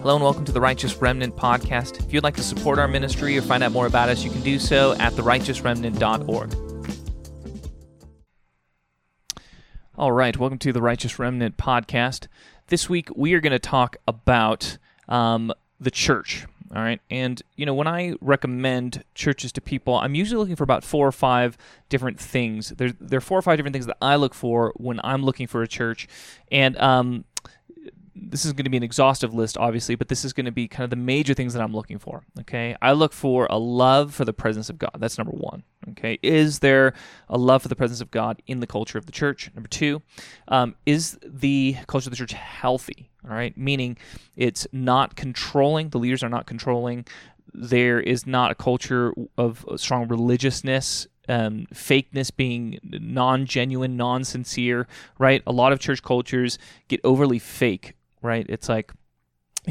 Hello and welcome to the Righteous Remnant podcast. If you'd like to support our ministry or find out more about us, you can do so at therighteousremnant.org. All right, welcome to the Righteous Remnant podcast. This week we are going to talk about um, the church. All right, and you know when I recommend churches to people, I'm usually looking for about four or five different things. There, there are four or five different things that I look for when I'm looking for a church, and um, this is going to be an exhaustive list, obviously, but this is going to be kind of the major things that I'm looking for. Okay. I look for a love for the presence of God. That's number one. Okay. Is there a love for the presence of God in the culture of the church? Number two, um, is the culture of the church healthy? All right. Meaning it's not controlling, the leaders are not controlling. There is not a culture of strong religiousness um, fakeness being non genuine, non sincere, right? A lot of church cultures get overly fake right? It's like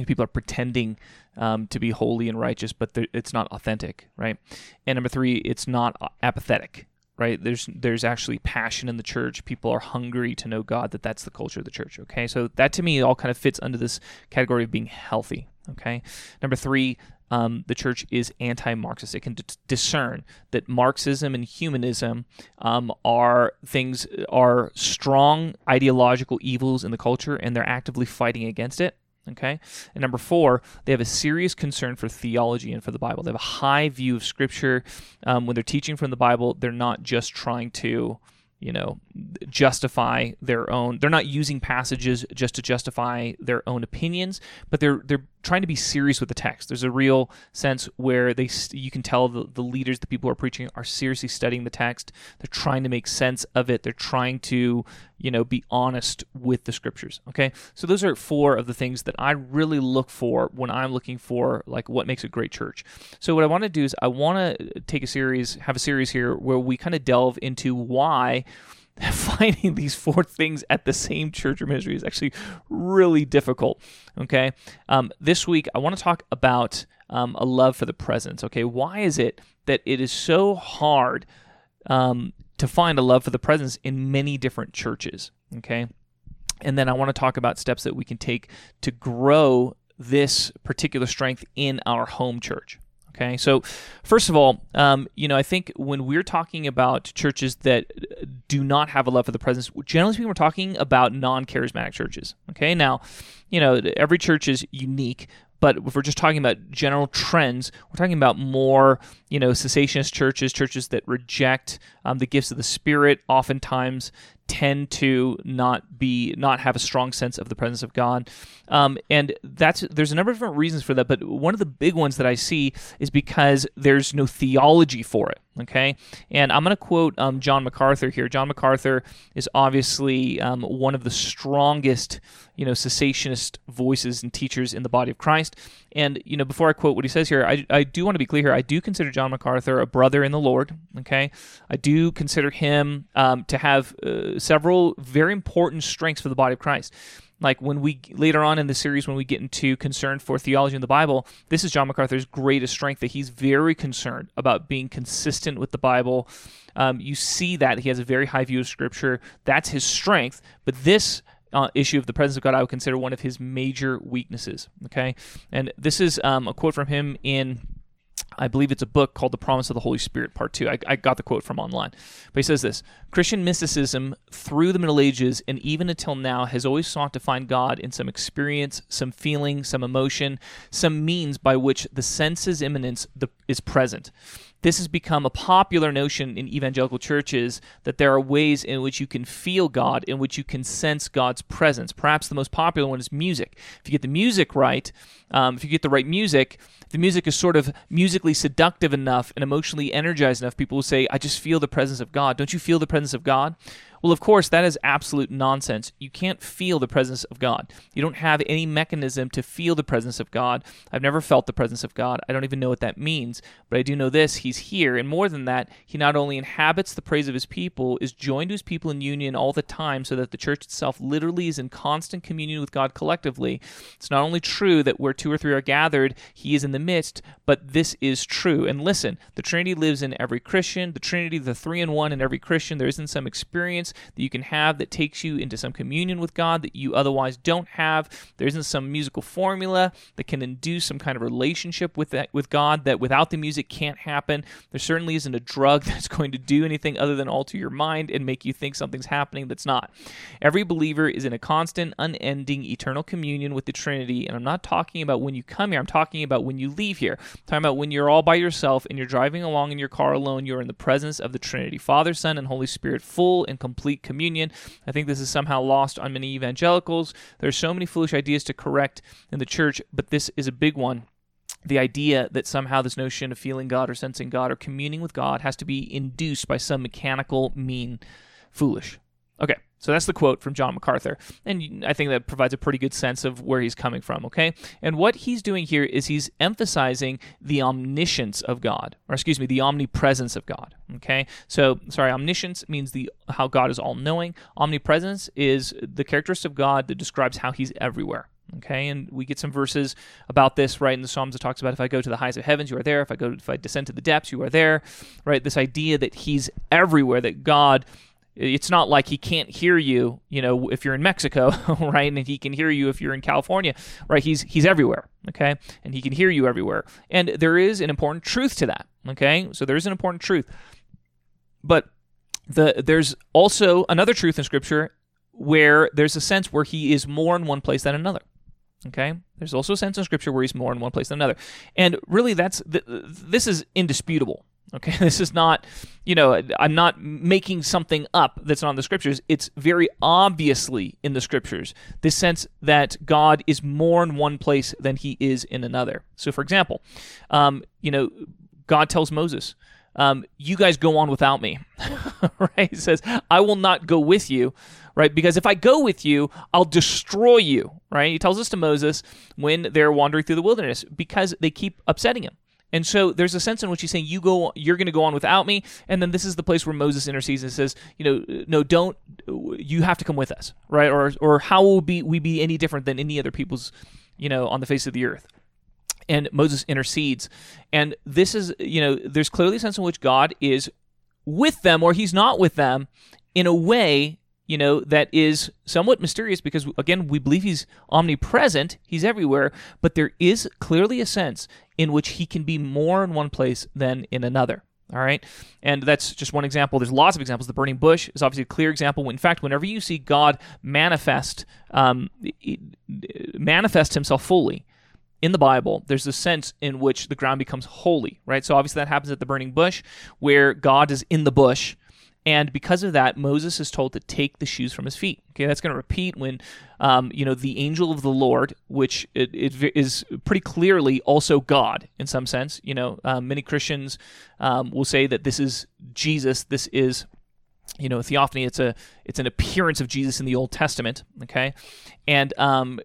people are pretending um, to be holy and righteous, but it's not authentic, right? And number three, it's not apathetic, right? There's there's actually passion in the church. People are hungry to know God. That that's the culture of the church. Okay, so that to me all kind of fits under this category of being healthy. Okay, number three, um, the church is anti-Marxist. It can d- discern that Marxism and humanism um, are things are strong ideological evils in the culture, and they're actively fighting against it. Okay, and number four, they have a serious concern for theology and for the Bible. They have a high view of Scripture. Um, when they're teaching from the Bible, they're not just trying to you know justify their own they're not using passages just to justify their own opinions but they're they're trying to be serious with the text. There's a real sense where they you can tell the, the leaders the people who are preaching are seriously studying the text. They're trying to make sense of it. They're trying to you know be honest with the scriptures okay? So those are four of the things that i really look for when i'm looking for like what makes a great church. So what i want to do is i want to take a series have a series here where we kind of delve into why finding these four things at the same church or ministry is actually really difficult. Okay. Um, this week, I want to talk about um, a love for the presence. Okay. Why is it that it is so hard um, to find a love for the presence in many different churches? Okay. And then I want to talk about steps that we can take to grow this particular strength in our home church. Okay, so first of all, um, you know, I think when we're talking about churches that do not have a love for the presence, generally speaking, we're talking about non-charismatic churches. Okay, now, you know, every church is unique, but if we're just talking about general trends, we're talking about more, you know, cessationist churches, churches that reject um, the gifts of the Spirit, oftentimes tend to not be not have a strong sense of the presence of God, um, and that's there's a number of different reasons for that. But one of the big ones that I see is because there's no theology for it. Okay, and I'm going to quote um, John MacArthur here. John MacArthur is obviously um, one of the strongest, you know, cessationist voices and teachers in the body of Christ. And you know, before I quote what he says here, I, I do want to be clear here. I do consider John MacArthur a brother in the Lord. Okay, I do consider him um, to have uh, several very important strengths for the body of Christ. Like when we later on in the series when we get into concern for theology in the bible this is john macarthur's greatest strength that he's very concerned about being consistent with the bible. Um, you see that he has a very high view of scripture. That's his strength. But this uh, issue of the presence of God, I would consider one of his major weaknesses. Okay, and this is um, a quote from him in I believe it's a book called The Promise of the Holy Spirit, Part 2. I, I, got the quote from online. But he says this Christian mysticism through the Middle Ages and even until now has always sought to find God in some experience, some feeling, some emotion, some means by which the sense's immanence is present. This has become a popular notion in evangelical churches that there are ways in which you can feel God, in which you can sense God's presence. Perhaps the most popular one is music. If you get the music right, um, if you get the right music, the music is sort of musically seductive enough and emotionally energized enough, people will say, I just feel the presence of God. Don't you feel the presence of God? Well, of course, that is absolute nonsense. You can't feel the presence of God. You don't have any mechanism to feel the presence of God. I've never felt the presence of God. I don't even know what that means, but I do know this He's here. And more than that, He not only inhabits the praise of His people, is joined to His people in union all the time, so that the church itself literally is in constant communion with God collectively. It's not only true that where two or three are gathered, He is in the midst, but this is true. And listen, the Trinity lives in every Christian, the Trinity, the three in one in every Christian. There isn't some experience that you can have that takes you into some communion with God that you otherwise don't have. There isn't some musical formula that can induce some kind of relationship with that, with God that without the music can't happen. There certainly isn't a drug that's going to do anything other than alter your mind and make you think something's happening that's not. Every believer is in a constant, unending, eternal communion with the Trinity, and I'm not talking about when you come here. I'm talking about when you leave here. I'm talking about when you're all by yourself and you're driving along in your car alone. You're in the presence of the Trinity, Father, Son, and Holy Spirit, full and complete communion. I think this is somehow lost on many evangelicals. There's so many foolish ideas to correct in the church, but this is a big one the idea that somehow this notion of feeling God or sensing God or communing with God has to be induced by some mechanical mean foolish. Okay, so that's the quote from John MacArthur. And I think that provides a pretty good sense of where he's coming from, okay? And what he's doing here is he's emphasizing the omniscience of God, or excuse me, the omnipresence of God, okay? So, sorry, omniscience means the how God is all knowing. Omnipresence is the characteristic of God that describes how he's everywhere. Okay, and we get some verses about this right in the Psalms. It talks about if I go to the heights of heavens, you are there. If I go, if I descend to the depths, you are there. Right, this idea that He's everywhere, that God it's not like he can't hear you, you know, if you're in Mexico, right? And he can hear you if you're in California, right? He's he's everywhere, okay? And he can hear you everywhere. And there is an important truth to that, okay? So there is an important truth. But the there's also another truth in scripture where there's a sense where he is more in one place than another. Okay? There's also a sense in scripture where he's more in one place than another. And really that's this is indisputable Okay, this is not, you know, I'm not making something up that's not in the scriptures. It's very obviously in the scriptures. This sense that God is more in one place than he is in another. So, for example, um, you know, God tells Moses, um, you guys go on without me. right? He says, I will not go with you, right? Because if I go with you, I'll destroy you, right? He tells this to Moses when they're wandering through the wilderness because they keep upsetting him. And so there's a sense in which he's saying, "You go, you're going to go on without me." And then this is the place where Moses intercedes and says, "You know, no, don't. You have to come with us, right? Or, or how will be we be any different than any other people's, you know, on the face of the earth?" And Moses intercedes, and this is, you know, there's clearly a sense in which God is with them, or He's not with them, in a way you know, that is somewhat mysterious because, again, we believe he's omnipresent, he's everywhere, but there is clearly a sense in which he can be more in one place than in another. All right. And that's just one example. There's lots of examples. The burning bush is obviously a clear example. In fact, whenever you see God manifest, um, manifest himself fully, in the Bible, there's a sense in which the ground becomes holy, right? So obviously that happens at the burning bush, where God is in the bush, and because of that, Moses is told to take the shoes from his feet. Okay, that's going to repeat when, um, you know, the angel of the Lord, which it, it is pretty clearly also God in some sense. You know, um, many Christians um, will say that this is Jesus. This is you know, theophany. It's a it's an appearance of Jesus in the Old Testament. Okay, and um,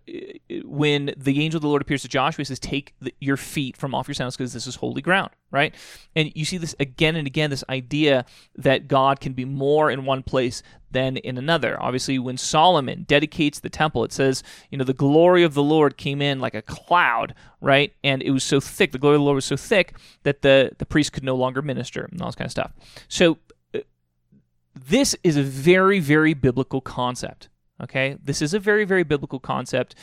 when the angel of the Lord appears to Joshua, he says, "Take the, your feet from off your sandals, because this is holy ground." Right, and you see this again and again. This idea that God can be more in one place than in another. Obviously, when Solomon dedicates the temple, it says, you know, the glory of the Lord came in like a cloud, right? And it was so thick, the glory of the Lord was so thick that the, the priest could no longer minister and all this kind of stuff. So this is a very, very biblical concept. Okay? This is a very, very biblical concept.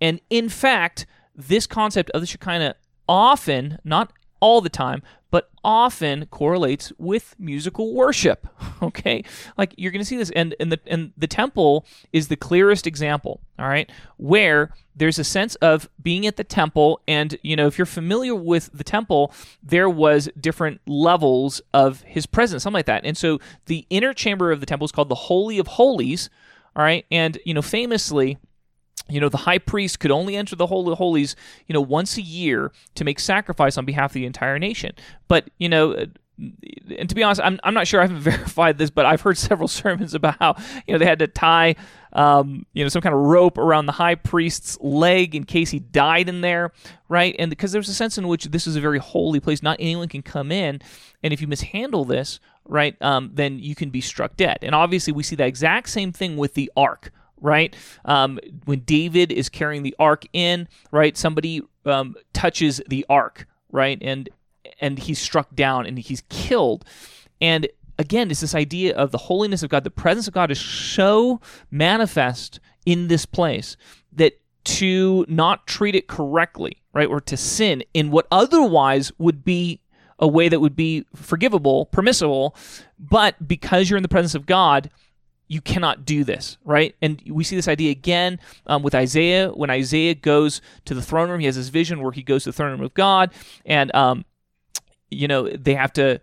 And in fact, this concept of the Shekinah often, not all the time, but often correlates with musical worship. Okay, like you're going to see this, and and the and the temple is the clearest example. All right, where there's a sense of being at the temple, and you know if you're familiar with the temple, there was different levels of His presence, something like that. And so the inner chamber of the temple is called the Holy of Holies. All right, and you know famously you know, the high priest could only enter the Holy of Holies, you know, once a year to make sacrifice on behalf of the entire nation. But, you know, uh, and to be honest, I'm, I'm not sure I haven't verified this, but I've heard several sermons about how, you know, they had to tie, um, you know, some kind of rope around the high priest's leg in case he died in there, right? And because there's a sense in which this is a very holy place, not anyone can come in. And if you mishandle this, right, um, then you can be struck dead. And obviously, we see that exact same thing with the ark, right? Um, when David is carrying the ark in, right? Somebody um, touches the ark, right? And and he's struck down and he's killed. And again, it's this idea of the holiness of God. The presence of God is so manifest in this place that to not treat it correctly, right, or to sin in what otherwise would be a way that would be forgivable, permissible, but because you're in the presence of God, you cannot do this, right? And we see this idea again um, with Isaiah. When Isaiah goes to the throne room, he has this vision where he goes to the throne room of God, and um, you know they have to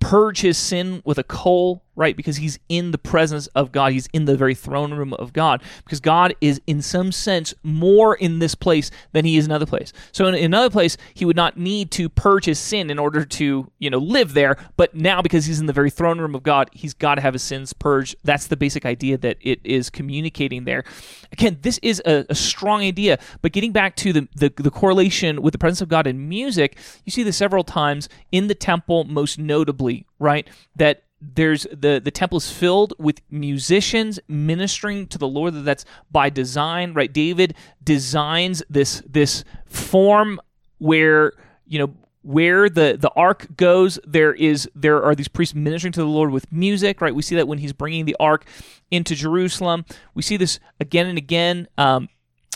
purge his sin with a coal, right? Because he's in the presence of God. He's in the very throne room of God. Because God is, in some sense, more in this place than he is in another place. So in, another place, he would not need to purge his sin in order to, you know, live there. But now, because he's in the very throne room of God, he's got to have his sins purged. That's the basic idea that it is communicating there. Again, this is a, a strong idea. But getting back to the, the, the correlation with the presence of God in music, you see this several times in the temple, most notably, right? That there's the the temple is filled with musicians ministering to the Lord. That's by design, right? David designs this this form where you know where the the ark goes there is there are these priests ministering to the lord with music right we see that when he's bringing the ark into jerusalem we see this again and again um,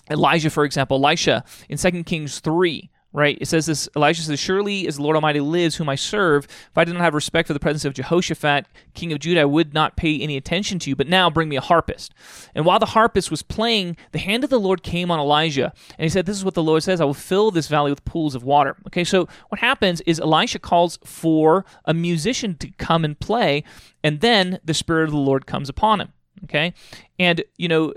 elijah for example elisha in 2 kings 3 right? It says this Elijah says, Surely as the Lord Almighty lives, whom I serve, if I did not have respect for the presence of Jehoshaphat, king of Judah, I would not pay any attention to you. But now bring me a harpist. And while the harpist was playing, the hand of the Lord came on Elijah. And he said, This is what the Lord says I will fill this valley with pools of water. Okay, so what happens is Elisha calls for a musician to come and play, and then the Spirit of the Lord comes upon him. Okay, and you know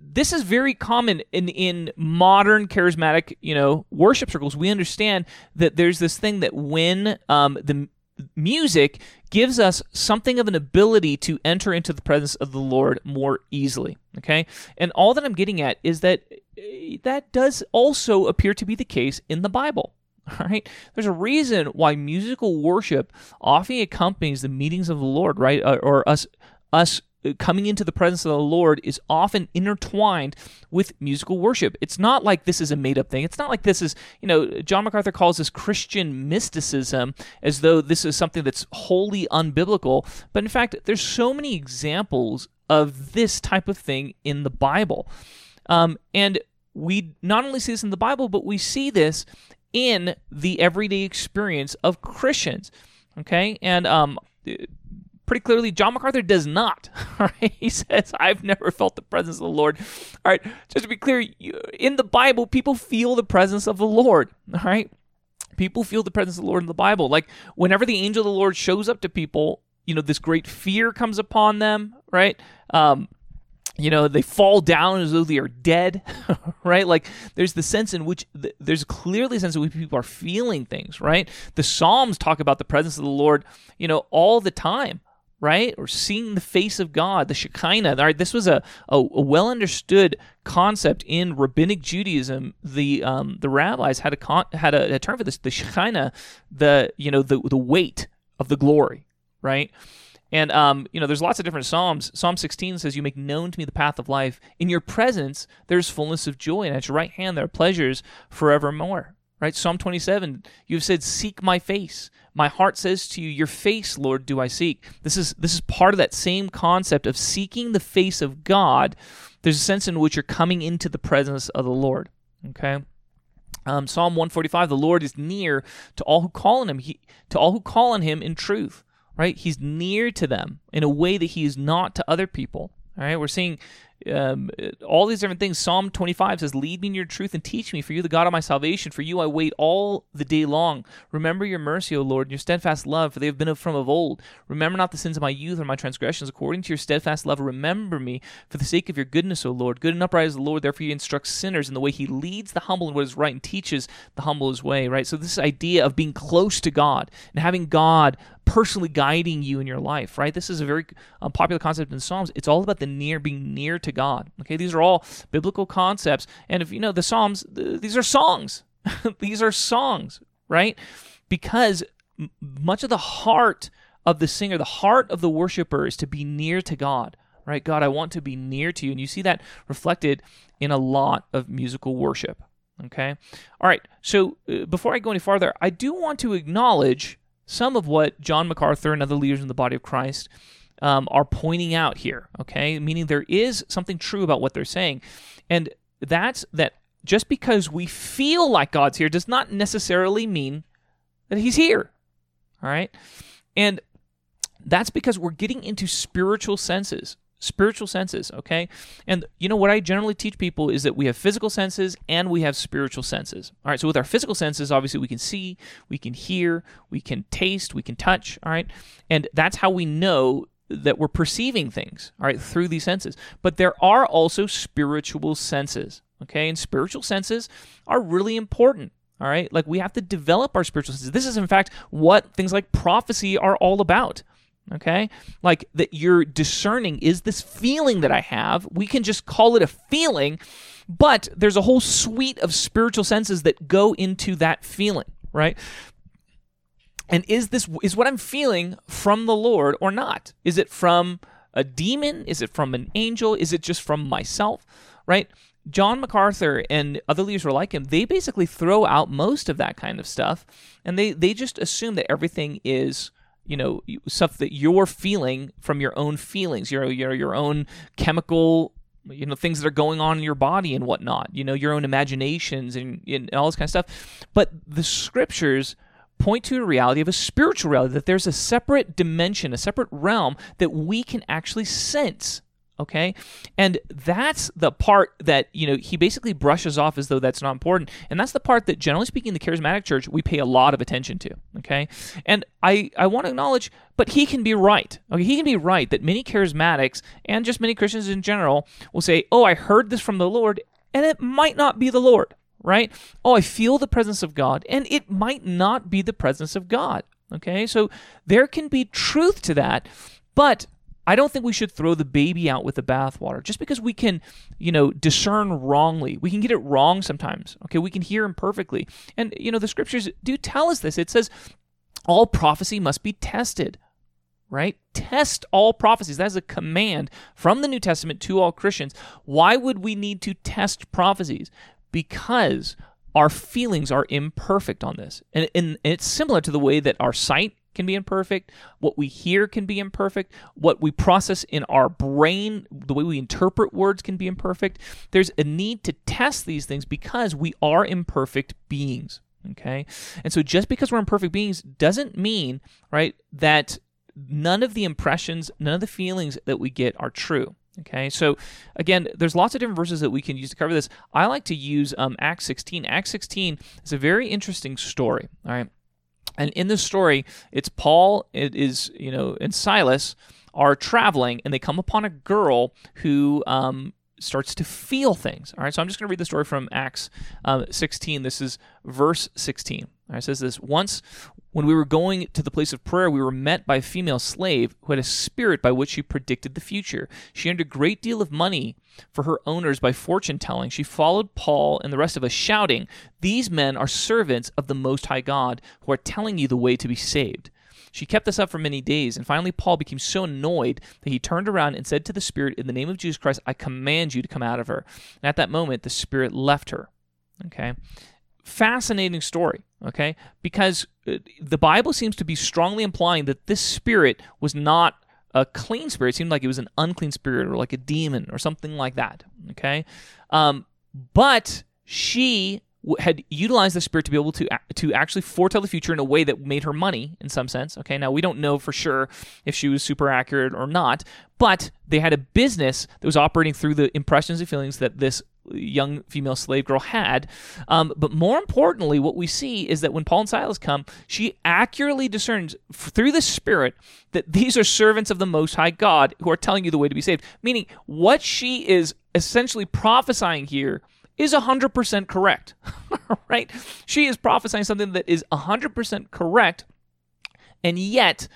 this is very common in in modern charismatic you know worship circles. We understand that there's this thing that when um, the music gives us something of an ability to enter into the presence of the Lord more easily. Okay, and all that I'm getting at is that eh, that does also appear to be the case in the Bible. All right, there's a reason why musical worship often accompanies the meetings of the Lord, right, or, or us us coming into the presence of the Lord is often intertwined with musical worship. It's not like this is a made up thing. It's not like this is, you know, John MacArthur calls this Christian mysticism as though this is something that's wholly unbiblical. But in fact, there's so many examples of this type of thing in the Bible. Um, and we not only see this in the Bible, but we see this in the everyday experience of Christians. Okay. And, um, pretty clearly John MacArthur does not. All right, he says, "I've never felt the presence of the Lord." All right, just to be clear, in the Bible, people feel the presence of the Lord. All right, people feel the presence of the Lord in the Bible. Like whenever the angel of the Lord shows up to people, you know, this great fear comes upon them. Right. Um, you know they fall down as though they are dead right like there's the sense in which th- there's clearly a sense in which people are feeling things right the psalms talk about the presence of the lord you know all the time right? Or seeing the face of God, the Shekinah. Right? This was a, a, a well understood concept in rabbinic Judaism. The um, the rabbis had a con- had a, a, term for this, the Shekinah, the you know the the weight of the glory, right? And um, you know, there's lots of different psalms. Psalm 16 says, "You make known to me the path of life. In your presence, there's fullness of joy, and at your right hand there are pleasures forevermore." Right? Psalm 27, you've said, "Seek my face." My heart says to you, Your face, Lord, do I seek. This is this is part of that same concept of seeking the face of God. There's a sense in which you're coming into the presence of the Lord. Okay. Um, Psalm 145: The Lord is near to all who call on Him. He, to all who call on Him in truth. Right? He's near to them in a way that He is not to other people. All right, we're seeing um, all these different things. Psalm 25 says, Lead me in your truth and teach me, for you, the God of my salvation. For you I wait all the day long. Remember your mercy, O Lord, and your steadfast love, for they have been from of old. Remember not the sins of my youth or my transgressions. According to your steadfast love, remember me for the sake of your goodness, O Lord. Good and upright is the Lord, therefore he instructs sinners in the way he leads the humble in what is right and teaches the humble his way, right? So this idea of being close to God and having God personally guiding you in your life, right? This is a very um, popular concept in Psalms. It's all about the near, being near to God. Okay, these are all biblical concepts. And if you know the Psalms, th- these are songs. these are songs, right? Because m- much of the heart of the singer, the heart of the worshiper is to be near to God, right? God, I want to be near to you. And you see that reflected in a lot of musical worship. Okay. All right. So uh, before I go any farther, I do want to acknowledge some of what John MacArthur and other leaders in the body of Christ um, are pointing out here, okay? Meaning there is something true about what they're saying. And that's that just because we feel like God's here does not necessarily mean that He's here, all right? And that's because we're getting into spiritual senses spiritual senses, okay? And you know what I generally teach people is that we have physical senses and we have spiritual senses. All right, so with our physical senses, obviously we can see, we can hear, we can taste, we can touch, all right? And that's how we know that we're perceiving things, all right, through these senses. But there are also spiritual senses, okay? And spiritual senses are really important. All right, like we have to develop our spiritual senses. This is, in fact, what things like prophecy are all about okay? Like that you're discerning is this feeling that i have we can just call it a feeling but there's a whole suite of spiritual senses that go into that feeling right? And is this is what i'm feeling from the lord or not? Is it from a demon? Is it from an angel? Is it just from myself right? John MacArthur and other leaders are like him, they basically throw out most of that kind of stuff, and they they just assume that everything is you know stuff that you're feeling from your own feelings your your your own chemical you know things that are going on in your body and whatnot you know your own imaginations and, and all this kind of stuff. But the scriptures point to a reality of a spiritual reality that there's a separate dimension a separate realm that we can actually sense okay? And that's the part that you know he basically brushes off as though that's not important. And that's the part that generally speaking the charismatic church we pay a lot of attention to okay? And i i want to acknowledge but he can be right okay? He can be right that many charismatics and just many christians in general will say oh i heard this from the lord and it might not be the lord right? Oh i feel the presence of god and it might not be the presence of god okay? So there can be truth to that but I don't think we should throw the baby out with the bathwater just because we can, you know, discern wrongly. We can get it wrong sometimes. Okay, we can hear imperfectly. And, you know, the scriptures do tell us this. It says, all prophecy must be tested, right? Test all prophecies. That is a command from the New Testament to all Christians. Why would we need to test prophecies? Because our feelings are imperfect on this. And, and, it's similar to the way that our sight can be imperfect, what we hear can be imperfect, what we process in our brain, the way we interpret words can be imperfect. There's a need to test these things because we are imperfect beings. Okay? And so just because we're imperfect beings doesn't mean, right, that none of the impressions, none of the feelings that we get are true. Okay, so again, there's lots of different verses that we can use to cover this. I like to use um, Acts 16. Acts 16 is a very interesting story. All right, and in this story, it's Paul, it is, you know, and Silas are traveling and they come upon a girl who um, starts to feel things. All right, so I'm just going to read the story from Acts um, 16. This is verse 16. It says this Once, when we were going to the place of prayer, we were met by a female slave who had a spirit by which she predicted the future. She earned a great deal of money for her owners by fortune telling. She followed Paul and the rest of us, shouting, These men are servants of the Most High God who are telling you the way to be saved. She kept this up for many days, and finally Paul became so annoyed that he turned around and said to the Spirit, In the name of Jesus Christ, I command you to come out of her. And at that moment, the Spirit left her. Okay? Fascinating story, okay? Because uh, the Bible seems to be strongly implying that this spirit was not a clean spirit. It seemed like it was an unclean spirit or like a demon or something like that, okay? Um, but she had utilized the spirit to be able to to actually foretell the future in a way that made her money in some sense. Okay, now we don't know for sure if she was super accurate or not, but they had a business that was operating through the impressions and feelings that this young female slave girl had. Um, but more importantly, what we see is that when Paul and Silas come, she accurately discerns through the Spirit that these are servants of the Most High God who are telling you the way to be saved. Meaning, what she is essentially prophesying here is 100% correct. right? She is prophesying something that is 100% correct. And yet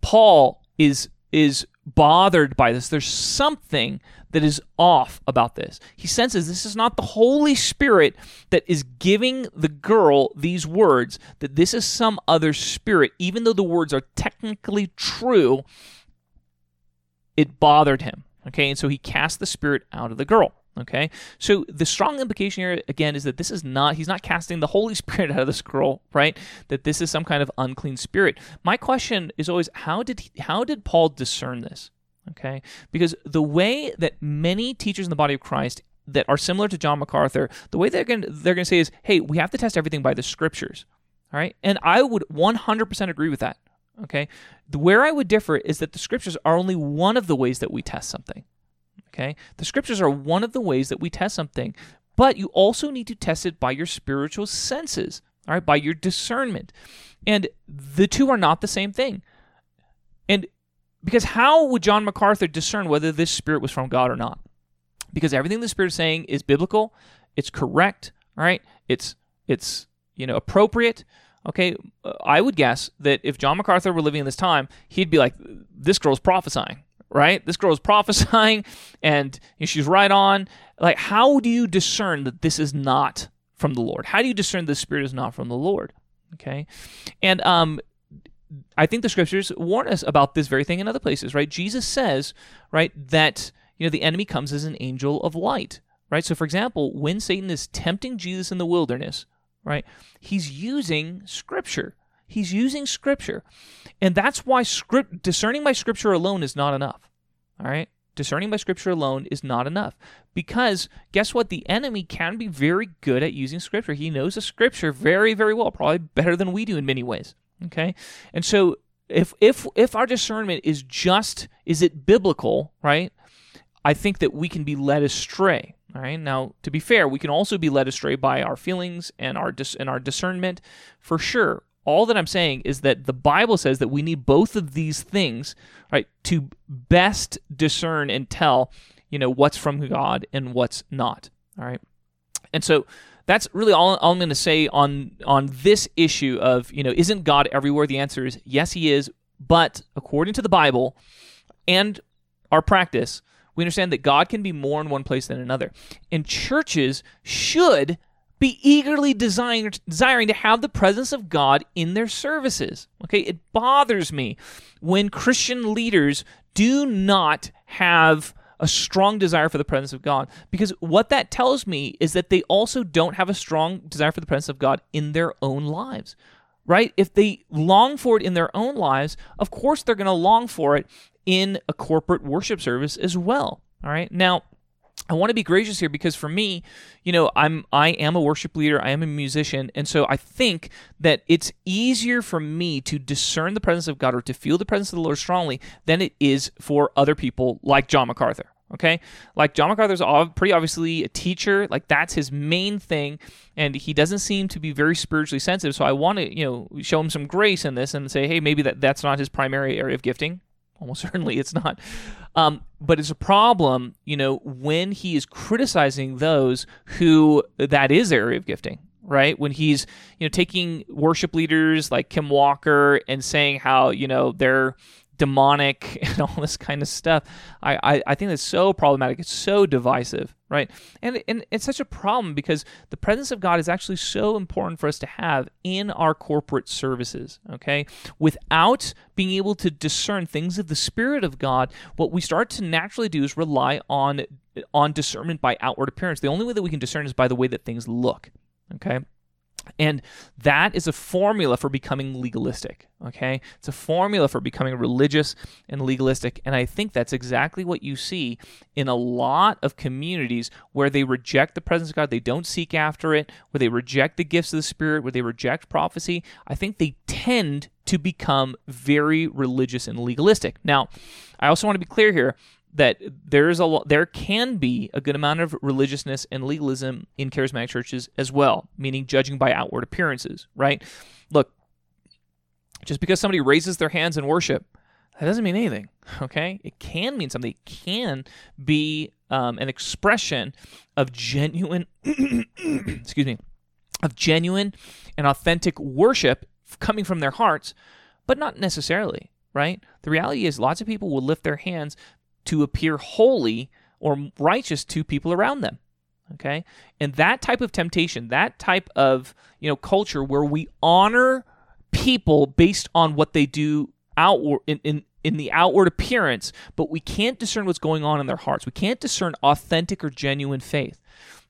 Paul is is bothered by this. There's something that is off about this. He senses this is not the Holy Spirit that is giving the girl these words, that this is some other spirit, even though the words are technically true. It bothered him. Okay, and so he cast the spirit out of the girl. Okay, so the strong implication here again is that this is not, he's not casting the Holy Spirit out of the scroll, right? That this is some kind of unclean spirit. My question is always, how did he, how did Paul discern this? Okay, because the way that many teachers in the body of Christ that are similar to John MacArthur, the way they're going to, they're going to say is, hey, we have to test everything by the scriptures. All right, and I would 100% agree with that. Okay, where I would differ is that the scriptures are only one of the ways that we test something. Okay? The scriptures are one of the ways that we test something, but you also need to test it by your spiritual senses, all right, by your discernment. And the two are not the same thing. And because how would John MacArthur discern whether this spirit was from God or not? Because everything the spirit is saying is biblical, it's correct, all right? It's it's you know appropriate. Okay, uh, I would guess that if John MacArthur were living in this time, he'd be like, "This girl's prophesying." Right? This girl is prophesying and she's right on. Like, how do you discern that this is not from the Lord? How do you discern the Spirit is not from the Lord? Okay. And um, I think the scriptures warn us about this very thing in other places, right? Jesus says, right, that you know the enemy comes as an angel of light, right? So, for example, when Satan is tempting Jesus in the wilderness, right, he's using scripture. He's using scripture. And that's why script discerning by scripture alone is not enough. All right? Discerning by scripture alone is not enough. Because guess what? The enemy can be very good at using scripture. He knows the scripture very, very well, probably better than we do in many ways. Okay? And so if if if our discernment is just is it biblical, right? I think that we can be led astray. All right. Now, to be fair, we can also be led astray by our feelings and our dis- and our discernment, for sure. All that I'm saying is that the Bible says that we need both of these things, right, to best discern and tell, you know, what's from God and what's not. All right. And so that's really all, all I'm going to say on on this issue of, you know, isn't God everywhere? The answer is yes, he is, but according to the Bible and our practice, we understand that God can be more in one place than another. And churches should be eagerly desiring, desiring to have the presence of God in their services. Okay, it bothers me when Christian leaders do not have a strong desire for the presence of God because what that tells me is that they also don't have a strong desire for the presence of God in their own lives. Right? If they long for it in their own lives, of course they're going to long for it in a corporate worship service as well. All right? Now, I want to be gracious here because for me, you know, I'm I am a worship leader, I am a musician, and so I think that it's easier for me to discern the presence of God or to feel the presence of the Lord strongly than it is for other people like John MacArthur. Okay, like John MacArthur's pretty obviously a teacher, like that's his main thing, and he doesn't seem to be very spiritually sensitive. So I want to, you know, show him some grace in this and say, hey, maybe that that's not his primary area of gifting almost certainly it's not. Um, but it's a problem, you know, when he is criticizing those who that is area of gifting, right? When he's, you know, taking worship leaders like Kim Walker and saying how, you know, they're demonic and all this kind of stuff. I, I, I think that's so problematic. It's so divisive, right? And, and it's such a problem because the presence of God is actually so important for us to have in our corporate services, okay? Without being able to discern things of the Spirit of God, what we start to naturally do is rely on on discernment by outward appearance. The only way that we can discern is by the way that things look, okay? And that is a formula for becoming legalistic. Okay? It's a formula for becoming religious and legalistic. And I think that's exactly what you see in a lot of communities where they reject the presence of God, they don't seek after it, where they reject the gifts of the Spirit, where they reject prophecy. I think they tend to become very religious and legalistic. Now, I also want to be clear here that there's a there can be a good amount of religiousness and legalism in charismatic churches as well, meaning judging by outward appearances, right? Look, just because somebody raises their hands in worship, that doesn't mean anything. Okay, it can mean something. It can be um, an expression of genuine, excuse me, of genuine and authentic worship coming from their hearts, but not necessarily right? The reality is, lots of people will lift their hands to appear holy or righteous to people around them okay and that type of temptation that type of you know culture where we honor people based on what they do outward in, in in the outward appearance, but we can't discern what's going on in their hearts. We can't discern authentic or genuine faith.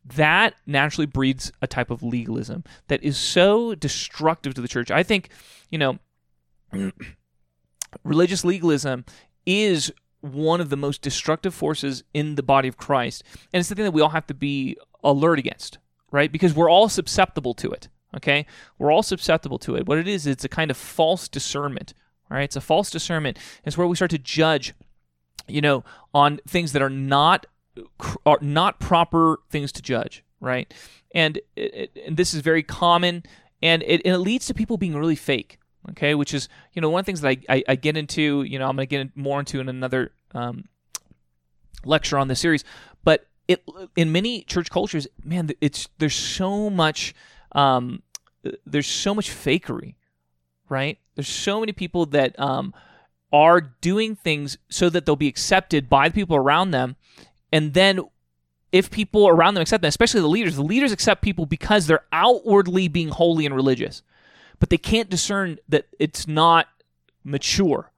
That naturally breeds a type of legalism that is so destructive to the church. I think, you know, religious legalism is one of the most destructive forces in the body of Christ. And it's the thing that we all have to be alert against, right? Because we're all susceptible to it. Okay? We're all susceptible to it. What it is, it's a kind of false discernment. Right? It's a false discernment. It's where we start to judge, you know, on things that are not are not proper things to judge, right? And, it, and this is very common, and it, and it leads to people being really fake, okay which is you know one of the things that i, I, I get into you know i'm going to get more into in another um, lecture on this series but it in many church cultures man it's there's so much um, there's so much fakery right? There's so many people that um, are doing things so that they'll be accepted by the people around them and then if people around them accept them especially the leaders the leaders accept people because they're outwardly being holy and religious but they can't discern that it's not mature,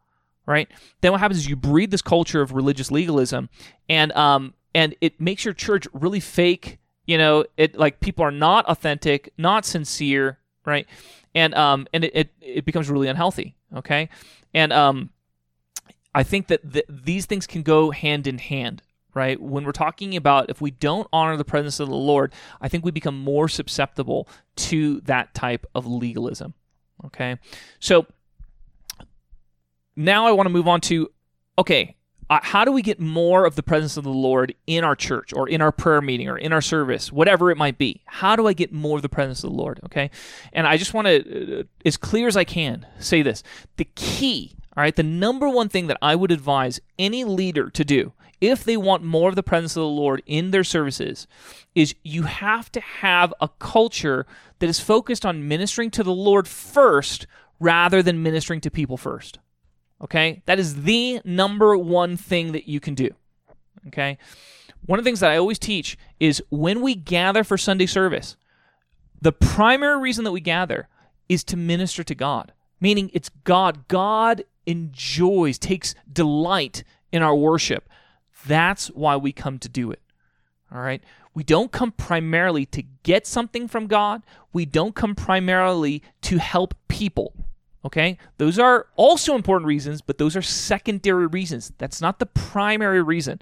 right? Then what happens is you breed this culture of religious legalism, and um, and it makes your church really fake. You know, it like people are not authentic, not sincere, right? And um, and it it, it becomes really unhealthy. Okay, and um, I think that th- these things can go hand in hand right? When we're talking about if we don't honor the presence of the Lord, I think we become more susceptible to that type of legalism. Okay. So now I want to move on to okay, uh, how do we get more of the presence of the Lord in our church or in our prayer meeting or in our service, whatever it might be? How do I get more of the presence of the Lord? Okay. And I just want to, uh, as clear as I can, say this the key, all right, the number one thing that I would advise any leader to do if they want more of the presence of the Lord in their services, is you have to have a culture that is focused on ministering to the Lord first rather than ministering to people first. Okay? That is the number one thing that you can do. Okay? One of the things that I always teach is when we gather for Sunday service, the primary reason that we gather is to minister to God, meaning it's God. God enjoys, takes delight in our worship. That's why we come to do it. All right? We don't come primarily to get something from God. We don't come primarily to help people. Okay? Those are also important reasons, but those are secondary reasons. That's not the primary reason.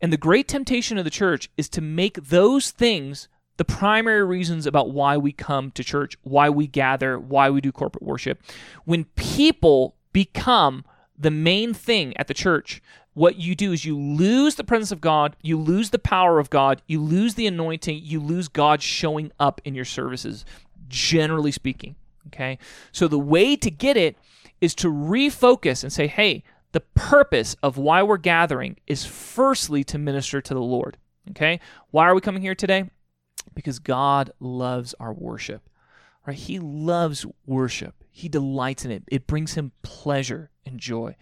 And the great temptation of the church is to make those things the primary reasons about why we come to church, why we gather, why we do corporate worship. When people become the main thing at the church, what you do is you lose the presence of God, you lose the power of God, you lose the anointing, you lose God showing up in your services, generally speaking. Okay? So the way to get it is to refocus and say, hey, the purpose of why we're gathering is firstly to minister to the Lord. Okay? Why are we coming here today? Because God loves our worship. Right? He loves worship. He delights in it. It brings him pleasure and joy.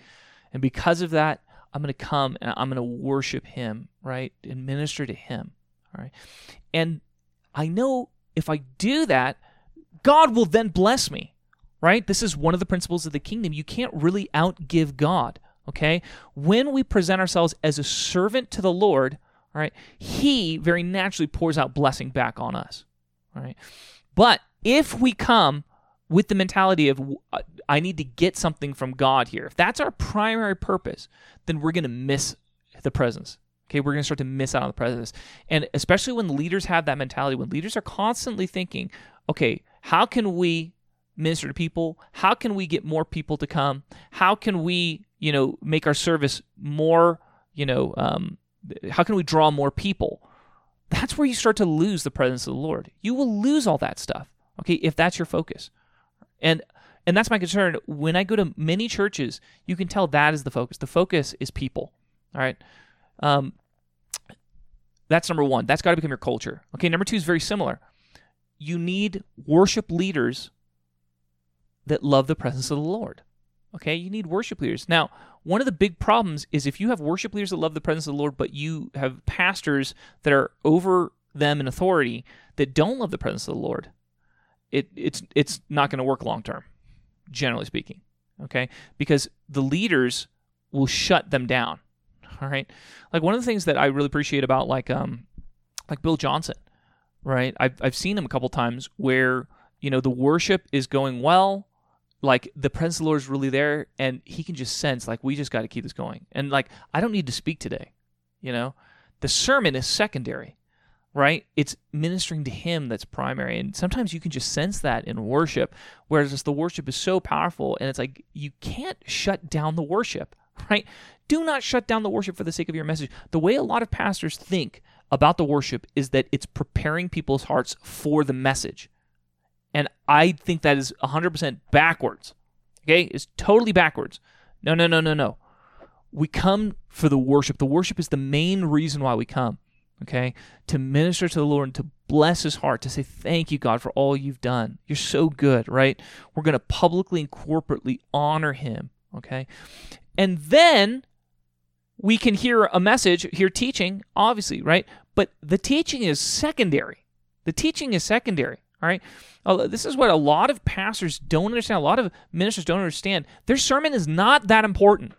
And because of that, I'm going to come and I'm going to worship him, right? And minister to him, all right? And I know if I do that, God will then bless me, right? This is one of the principles of the kingdom. You can't really outgive God, okay? When we present ourselves as a servant to the Lord, all right, he very naturally pours out blessing back on us, all right? But if we come with the mentality of uh, I need to get something from God here. If that's our primary purpose, then we're going to miss the presence. Okay, we're going to start to miss out on the presence. And especially when leaders have that mentality, when leaders are constantly thinking, okay, how can we minister to people? How can we get more people to come? How can we, you know, make our service more, you know, um, how can we draw more people? That's where you start to lose the presence of the Lord. You will lose all that stuff, okay, if that's your focus. And and that's my concern. When I go to many churches, you can tell that is the focus. The focus is people. All right. Um, that's number one. That's got to become your culture. Okay. Number two is very similar. You need worship leaders that love the presence of the Lord. Okay. You need worship leaders. Now, one of the big problems is if you have worship leaders that love the presence of the Lord, but you have pastors that are over them in authority that don't love the presence of the Lord, it, it's it's not going to work long term, generally speaking. Okay, because the leaders will shut them down. All right. Like one of the things that I really appreciate about like um like Bill Johnson, right? I've I've seen him a couple times where, you know, the worship is going well, like the presence of the Lord is really there and he can just sense like we just got to keep this going. And like I don't need to speak today, you know? The sermon is secondary right? It's ministering to Him that's primary. And sometimes you can just sense that in worship, whereas the worship is so powerful and it's like you can't shut down the worship, right? Do not shut down the worship for the sake of your message. The way a lot of pastors think about the worship is that it's preparing people's hearts for the message. And I think that is 100% backwards. Okay? It's totally backwards. No, no, no, no, no. We come for the worship. The worship is the main reason why we come okay? To minister to the Lord and to bless his heart, to say, Thank you, God, for all you've done. You're so good, right? We're going to publicly and corporately honor him, okay? And then we can hear a message, hear teaching, obviously, right? But the teaching is secondary. The teaching is secondary, all right? Uh, this is what a lot of pastors don't understand. A lot of ministers don't understand. Their sermon is not that important,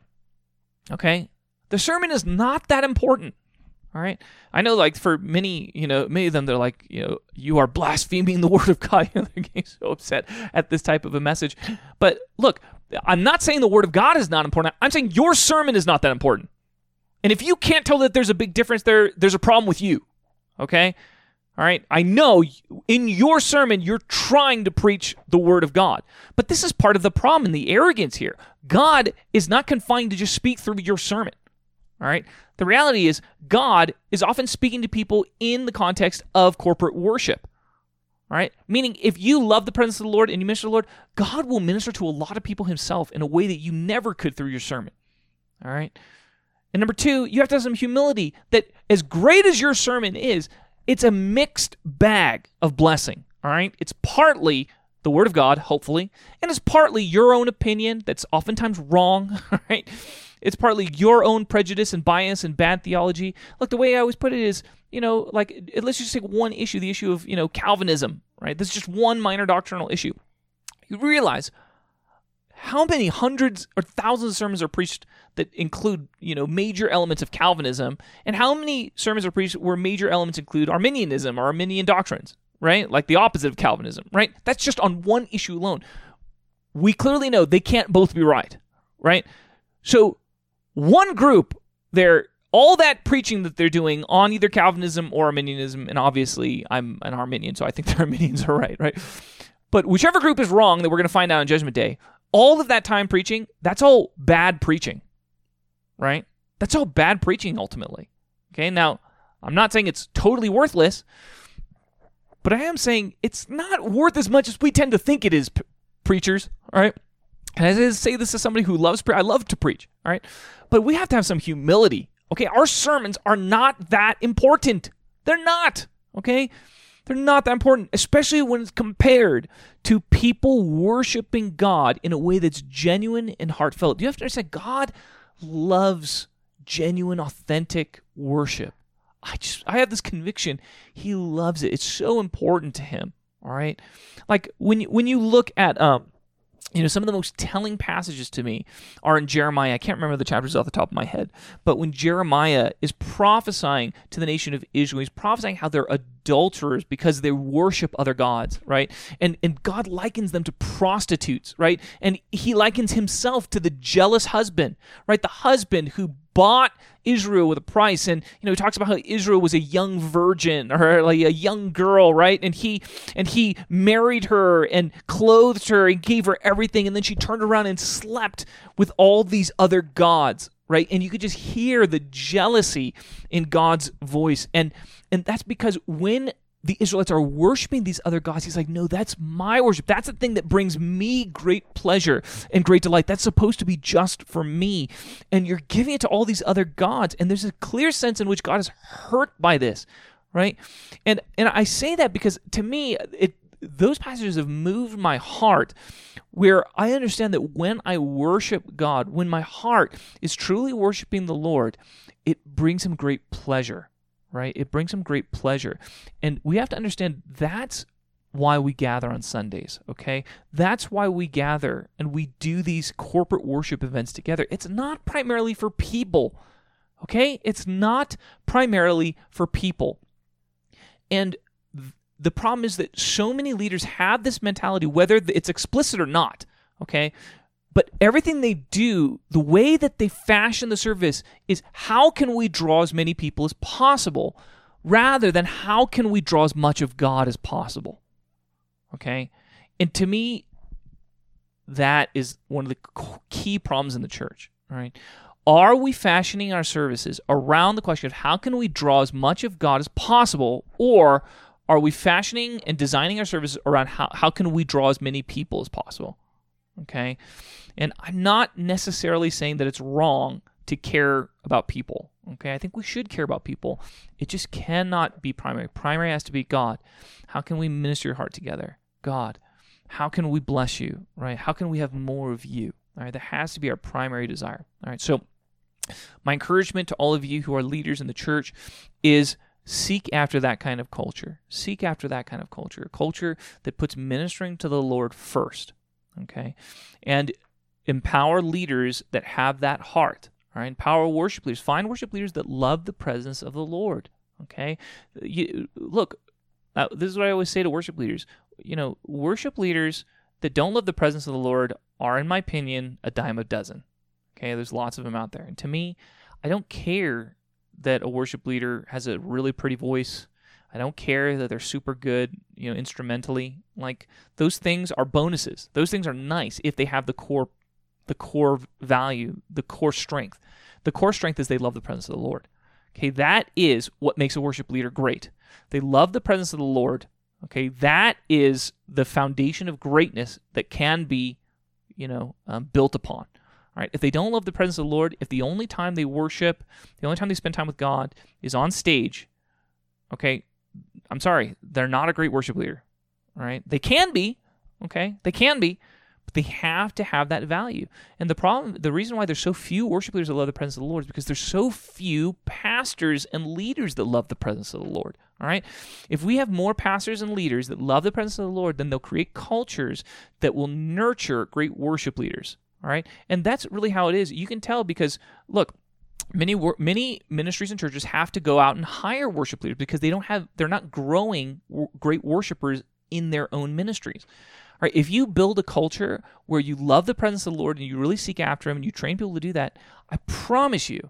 okay? The sermon is not that important. All right. I know, like, for many, you know, many of them, they're like, you know, you are blaspheming the word of God. they're getting so upset at this type of a message. But look, I'm not saying the word of God is not important. I'm saying your sermon is not that important. And if you can't tell that there's a big difference there, there's a problem with you. Okay? All right. I know in your sermon, you're trying to preach the word of God. But this is part of the problem and the arrogance here. God is not confined to just speak through your sermon. All right. The reality is, God is often speaking to people in the context of corporate worship. All right. Meaning, if you love the presence of the Lord and you minister to the Lord, God will minister to a lot of people Himself in a way that you never could through your sermon. All right. And number two, you have to have some humility that, as great as your sermon is, it's a mixed bag of blessing. All right. It's partly the Word of God, hopefully, and it's partly your own opinion that's oftentimes wrong. All right. It's partly your own prejudice and bias and bad theology. Look, the way I always put it is, you know, like let's just take one issue, the issue of, you know, Calvinism, right? This is just one minor doctrinal issue. You realize how many hundreds or thousands of sermons are preached that include, you know, major elements of Calvinism, and how many sermons are preached where major elements include Arminianism or Arminian doctrines, right? Like the opposite of Calvinism, right? That's just on one issue alone. We clearly know they can't both be right, right? So one group, they're all that preaching that they're doing on either Calvinism or Arminianism, and obviously I'm an Arminian, so I think the Arminians are right, right? But whichever group is wrong that we're going to find out on Judgment Day, all of that time preaching, that's all bad preaching, right? That's all bad preaching ultimately. Okay, now I'm not saying it's totally worthless, but I am saying it's not worth as much as we tend to think it is, p- preachers, all right? And I say this as somebody who loves, pre- I love to preach, all right? But we have to have some humility. Okay, our sermons are not that important. They're not. Okay? They're not that important, especially when it's compared to people worshiping God in a way that's genuine and heartfelt. Do you have to understand God loves genuine, authentic worship. I just I have this conviction he loves it. It's so important to him. All right, like when you, when you look at um you know, some of the most telling passages to me are in Jeremiah. I can't remember the chapters off the top of my head, but when Jeremiah is prophesying to the nation of Israel, he's prophesying how they're adulterers because they worship other gods, right? And and God likens them to prostitutes, right? And he likens himself to the jealous husband, right? The husband who bought Israel with a price. And you know, he talks about how Israel was a young virgin or like a young girl, right? And he and he married her and clothed her and gave her everything, and then she turned around and slept with all these other gods, right? And you could just hear the jealousy in God's voice. And and that's because when the Israelites are worshiping these other gods. He's like, no, that's my worship. That's the thing that brings me great pleasure and great delight. That's supposed to be just for me. And you're giving it to all these other gods. And there's a clear sense in which God is hurt by this, right? And and I say that because to me, it those passages have moved my heart where I understand that when I worship God, when my heart is truly worshiping the Lord, it brings him great pleasure right? It brings him great pleasure. And we have to understand that's why we gather on Sundays, okay? That's why we gather and we do these corporate worship events together. It's not primarily for people, okay? It's not primarily for people. And the problem is that so many leaders have this mentality, whether it's explicit or not, okay? But everything they do, the way that they fashion the service is how can we draw as many people as possible rather than how can we draw as much of God as possible. Okay? And to me, that is one of the key problems in the church, right? Are we fashioning our services around the question of how can we draw as much of God as possible, or are we fashioning and designing our services around how, how can we draw as many people as possible? Okay. And I'm not necessarily saying that it's wrong to care about people. Okay. I think we should care about people. It just cannot be primary. Primary has to be God. How can we minister your heart together? God. How can we bless you? Right? How can we have more of you? All right. That has to be our primary desire. All right. So, my encouragement to all of you who are leaders in the church is seek after that kind of culture. Seek after that kind of culture. A culture that puts ministering to the Lord first. Okay. And empower leaders that have that heart. All right. Empower worship leaders. Find worship leaders that love the presence of the Lord. Okay. You, look, uh, this is what I always say to worship leaders. You know, worship leaders that don't love the presence of the Lord are, in my opinion, a dime a dozen. Okay, there's lots of them out there. And to me, I don't care that a worship leader has a really pretty voice. I don't care that they're super good, you know, instrumentally. Like those things are bonuses. Those things are nice if they have the core the core value, the core strength. The core strength is they love the presence of the Lord. Okay, that is what makes a worship leader great. They love the presence of the Lord. Okay, that is the foundation of greatness that can be, you know, um, built upon. All right, if they don't love the presence of the Lord, if the only time they worship, the only time they spend time with God is on stage, okay, I'm sorry, they're not a great worship leader. right? they can be, okay, they can be, but they have to have that value. And the problem, the reason why there's so few worship leaders that love the presence of the Lord is because there's so few pastors and leaders that love the presence of the Lord. All right? If we have more pastors and leaders that love the presence of the Lord, then they'll create cultures that will nurture great worship leaders. All right? And that's really how it is. You can tell because, look, many many ministries and churches have to go out and hire worship leaders because they don't have they're not growing great worshipers in their own ministries right, if you build a culture where you love the presence of the Lord and you really seek after Him and you train people to do that, I promise you,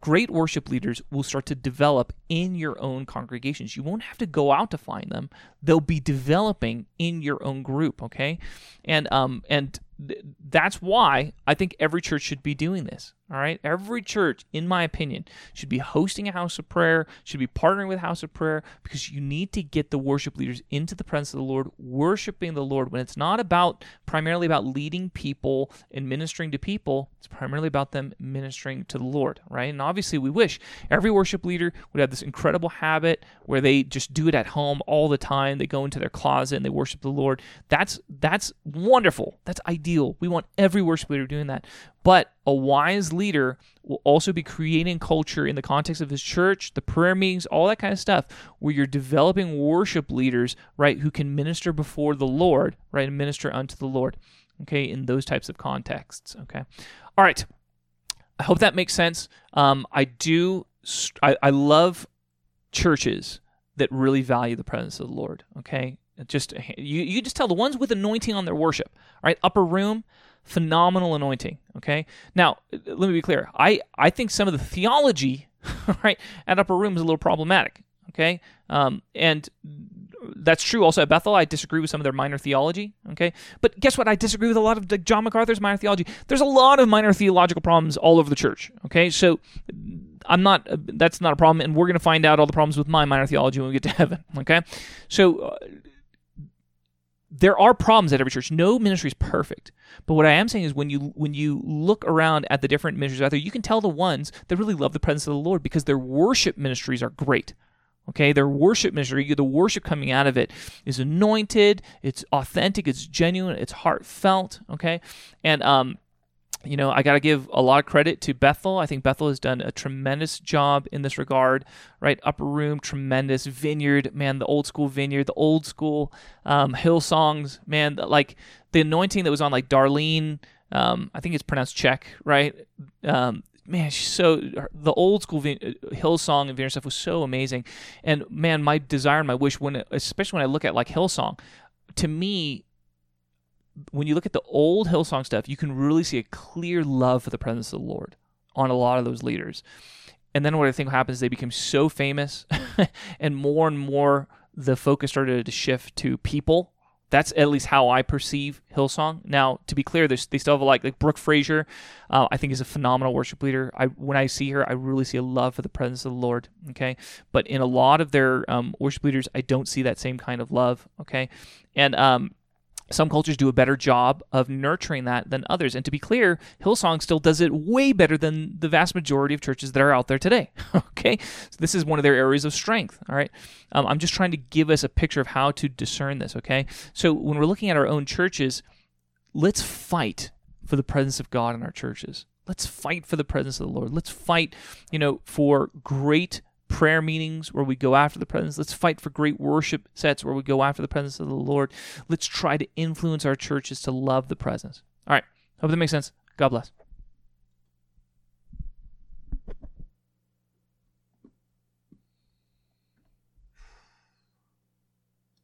great worship leaders will start to develop in your own congregations. You won't have to go out to find them; they'll be developing in your own group. Okay, and um and th- that's why I think every church should be doing this. All right. Every church, in my opinion, should be hosting a house of prayer, should be partnering with House of Prayer because you need to get the worship leaders into the presence of the Lord, worshiping the Lord. When it's not about primarily about leading people and ministering to people, it's primarily about them ministering to the Lord, right? And obviously, we wish every worship leader would have this incredible habit where they just do it at home all the time. They go into their closet and they worship the Lord. That's that's wonderful. That's ideal. We want every worship leader doing that. But a wise leader will also be creating culture in the context of his church, the prayer meetings, all that kind of stuff, where you're developing worship leaders, right, who can minister before the Lord, right, and minister unto the Lord, okay, in those types of contexts, okay. All right. I hope that makes sense. Um, I do, I, I love churches that really value the presence of the Lord, okay. Just you, you just tell the ones with anointing on their worship, right? Upper room, phenomenal anointing. Okay. Now, let me be clear. I, I think some of the theology, right, at Upper Room is a little problematic. Okay. Um, and that's true also at Bethel. I disagree with some of their minor theology. Okay. But guess what? I disagree with a lot of John MacArthur's minor theology. There's a lot of minor theological problems all over the church. Okay. So I'm not, that's not a problem. And we're going to find out all the problems with my minor theology when we get to heaven. Okay. So, uh, there are problems at every church. No ministry is perfect. But what I am saying is when you when you look around at the different ministries out there, you can tell the ones that really love the presence of the Lord because their worship ministries are great. Okay, their worship ministry, the worship coming out of it is anointed, it's authentic, it's genuine, it's heartfelt. Okay, and um, you know, I got to give a lot of credit to Bethel. I think Bethel has done a tremendous job in this regard, right? Upper Room, tremendous. Vineyard, man, the old school Vineyard, the old school um, Hillsongs, man, like the anointing that was on like Darlene, um, I think it's pronounced Zschech, right? Um, man, she's so the old school Vin, Hillsong and Vineyard stuff was so amazing. And man, my desire and my wish, when especially when I look at like Hillsong, to me, when you look at the old Hillsong stuff, you can really see a clear love for the presence of the Lord on a lot of those leaders. And then what I think happens is they become so famous, and more and more the focus started to shift to people. That's at least how I perceive Hillsong. Now, to be clear, they still have a like like Brooke Fraser. Uh, I think is a phenomenal worship leader. I when I see her, I really see a love for the presence of the Lord. Okay, but in a lot of their um, worship leaders, I don't see that same kind of love. Okay, and um, some cultures do a better job of nurturing that than others. And to be clear, Hillsong still does it way better than the vast majority of churches that are out there today. okay, so this is one of their areas of strength. All right, um, I'm just trying to give us a picture of how to discern this. Okay, so when we're looking at our own churches, let's fight for the presence of God in our churches. Let's fight for the presence of the Lord. Let's fight, you know, for great prayer meetings where we go after the presence. Let's fight for great worship sets where we go after the presence of the Lord. Let's try to influence our churches to love the presence. All right. Hope that makes sense. God bless.